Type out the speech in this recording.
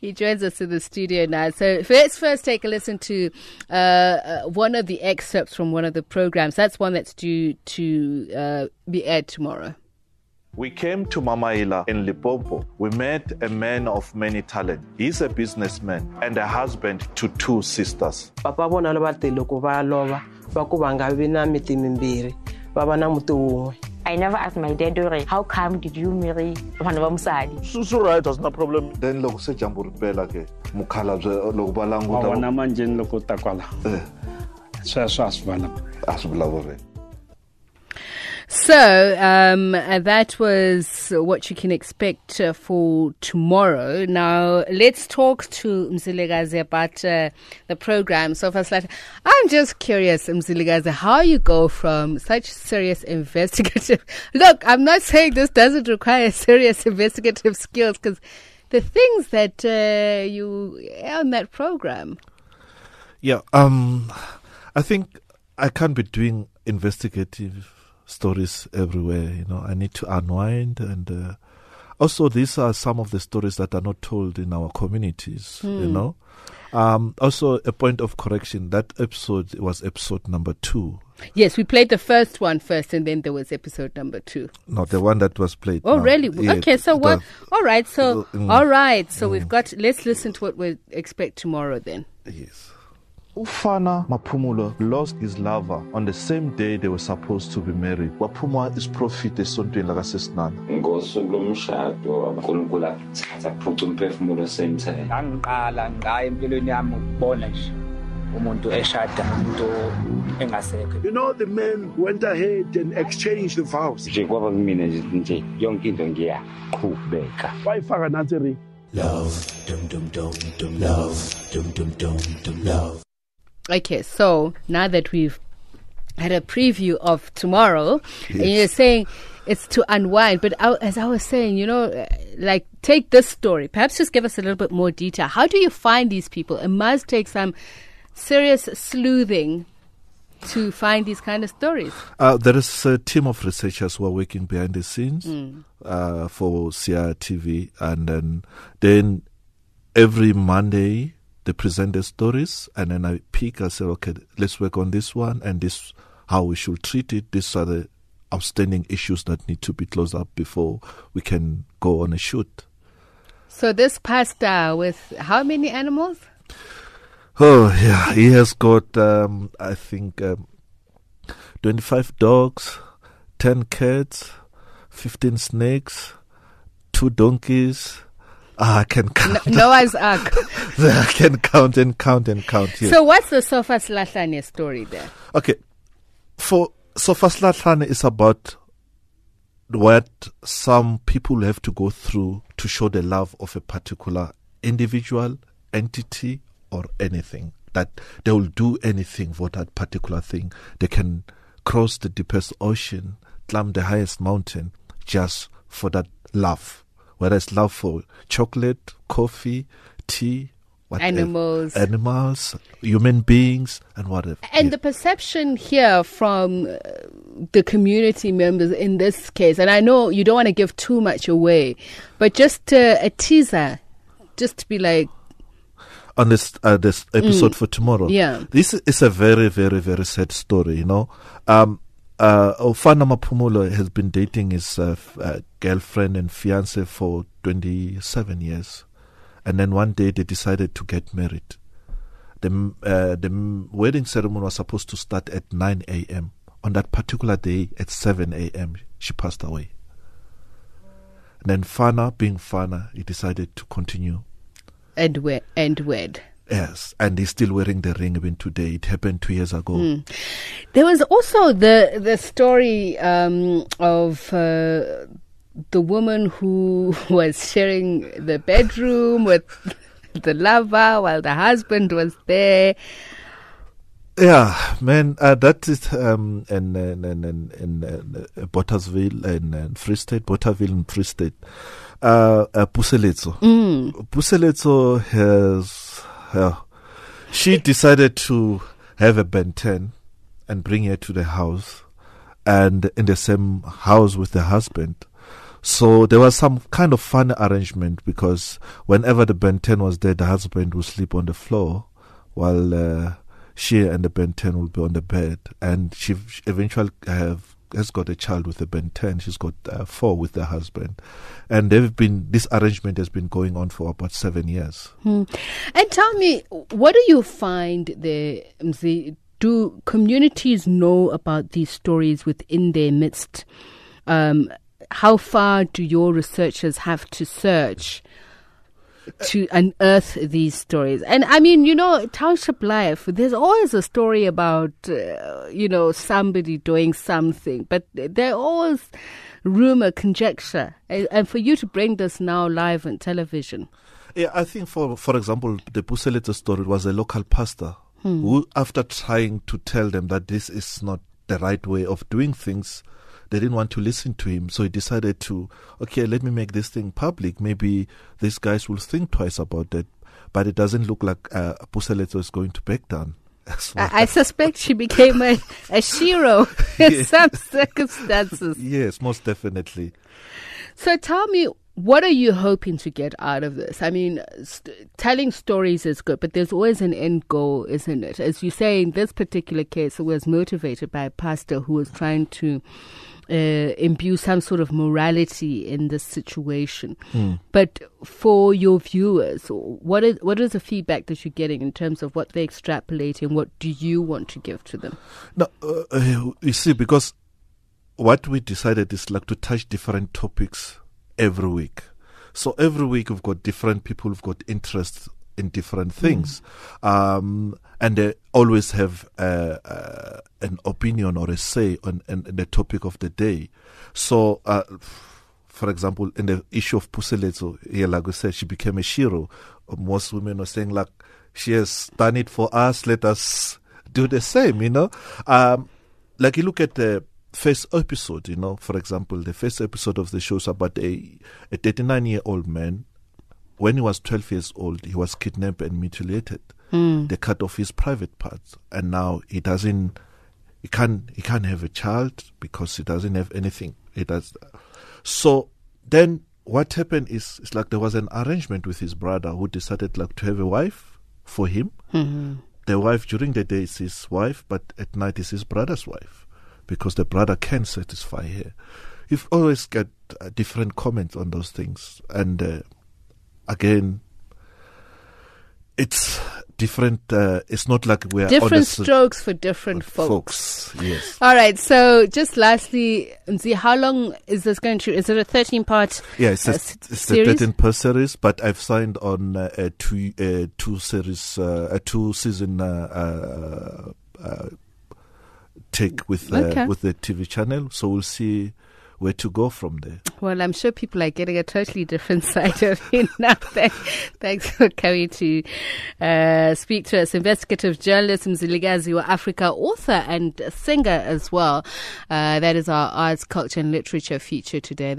He joins us in the studio now. So let's first take a listen to uh, uh, one of the excerpts from one of the programs. That's one that's due to uh, be aired tomorrow. We came to Mamaila in Limpopo. We met a man of many talent. He's a businessman and a husband to two sisters. papa vona lava te loko va lova va ku va nga vi na miti mimbirhi va va na muti wun'we I never asked my dad, "Dore, how come did you marry vanhu va musadi? Susu right was no problem. Then loko se jambu ripela ke mukhalabye loko va wa languta vona manjeni loko u ta kwala eh, sweswo a swi vulavula a swi vulavuri. So um, uh, that was what you can expect uh, for tomorrow. Now let's talk to Mzilikazi about uh, the program. So first, I'm just curious, Mzilikazi, how you go from such serious investigative. Look, I'm not saying this doesn't require serious investigative skills because the things that uh, you on that program. Yeah, um, I think I can't be doing investigative stories everywhere. You know, I need to unwind, and uh, also these are some of the stories that are not told in our communities. You know, um, also a point of correction: that episode was episode number two, Yes, we played the first one first, and then there was episode number two. not the one that was played. Oh, really? Yeah, okay, so what? All right, so Mm. all right, so we've got. Let's listen to what we expect tomorrow then. Yes. Ufana Mapumulo lost his lover on the same day they were supposed to be married. Waphuma is profit esontweni lakasesinana. ngosuku lomshado unkulunkulu athatha aphuca umphefumulo semthetho ngangiqala ngqa empilweni yami ukubona nje umuntu eshada umuntu engasekho You know, the men went ahead and exchanged the vows. nje kwaba kumina nje nje yonke into ngiyaqhubeka Wayifaka nansi ring. Okay, so now that we've had a preview of tomorrow, and you're saying it's to unwind, but I, as I was saying, you know, uh, like take this story. Perhaps just give us a little bit more detail. How do you find these people? It must take some serious sleuthing to find these kind of stories. Uh, there is a team of researchers who are working behind the scenes uh, for CRTV, and then then every Monday they present the stories, and then I pick. I say, okay, let's work on this one, and this how we should treat it. These are the outstanding issues that need to be closed up before we can go on a shoot. So this pastor with how many animals? Oh yeah, he has got um, I think um, twenty-five dogs, ten cats, fifteen snakes, two donkeys. I can count. Noah's Ark. I can count and count and count. Yes. So what's the Sofa Slahlane story there? okay, for Sofa Slahlane is about what some people have to go through to show the love of a particular individual, entity, or anything. That they will do anything for that particular thing. They can cross the deepest ocean, climb the highest mountain, just for that love. Whether it's love for chocolate, coffee, tea, whatever. Animals. animals, human beings, and whatever. And Yeah. the perception here from uh, the community members in this case, and I know you don't want to give too much away, but just uh, a teaser, just to be like, on this uh, this episode for tomorrow. Mm. Yeah. this is a very very very sad story. You know, um, uh, Ofana Mapumulo has been dating his uh, f- uh, girlfriend and fiance for twenty seven years, and then one day they decided to get married. The uh, the wedding ceremony was supposed to start at nine a.m. On that particular day, at seven a.m., she passed away. And then Fana, being Fana, he decided to continue and wed, and wed. Yes, and he's still wearing the ring even today. It happened two years ago. There was also the the story um, of uh, the woman who was sharing the bedroom with the lover while the husband was there. Yeah, man, uh, that is um, in in in, in, in uh, Bothaville in, in Free State, Bothaville in Free State. Uh, uh, Puseletso. Puseletso has, uh, she decided to have a Ben 10 and bring her to the house and in the same house with the husband. So there was some kind of funny arrangement because whenever the Ben 10 was there, the husband would sleep on the floor while uh, she and the Ben 10 will be on the bed. And she eventually have, has got a child with a Ben 10. She's got uh, four with the husband. And they've been, this arrangement has been going on for about seven years. Hmm. And tell me, what do you find there, Mzi? Do communities know about these stories within their midst? Um, how far do your researchers have to search to unearth these stories? And I mean, you know, township life, there's always a story about, uh, you know, somebody doing something, but there always rumor, conjecture. And, for you to bring this now live on television. Yeah, I think for for example, the Puseletso story was a local pastor who, after trying to tell them that this is not the right way of doing things, they didn't want to listen to him. So he decided to, okay, let me make this thing public. Maybe these guys will think twice about it. But it doesn't look like uh, is going to back down. I, I suspect she became a, a shero in some circumstances. yes, most definitely. So tell me, what are you hoping to get out of this? I mean, st- telling stories is good, but there's always an end goal, isn't it? As you say, in this particular case, it was motivated by a pastor who was trying to uh, imbue some sort of morality in this situation. But for your viewers, what is what is the feedback that you're getting in terms of what they're extrapolating? What do you want to give to them? No, uh, uh, you see, because what we decided is like to touch different topics every week. So every week we've got different people who've got interests in different things, um, and they always have an opinion or a say on, on, the topic of the day. So. Uh, for example, in the issue of Puseletso, yeah, like we said, she became a shero. Most women are saying like, she has done it for us. Let us do the same. You know, um, like you look at the first episode. You know, for example, the first episode of the show is about a 39 year old man. When he was 12 years old, he was kidnapped and mutilated. They cut off his private parts, and now he doesn't. He can't. He can't have a child because he doesn't have anything. He does. So then what happened is it's like there was an arrangement with his brother who decided like to have a wife for him. The wife during the day is his wife, but at night is his brother's wife because the brother can satisfy her. You've always get uh, different comments on those things, and uh, again, it's different. Uh, it's not like we're Different strokes for different folks. folks. Yes. All right. So, just lastly, Nzi, how long is this going to? Is it a thirteen-part? Yeah, it's, uh, a, it's? 13 per series, but I've signed on uh, a two two series uh, a two season uh, uh, uh, take with uh, Okay. with the TV channel. So we'll see where to go from there. Well, I'm sure people are getting a totally different side of it now. Thank- Thanks for coming to uh, speak to us. Investigative journalist Mzilikazi Africa, author and singer as well. Uh, that is our arts, culture, and literature feature today.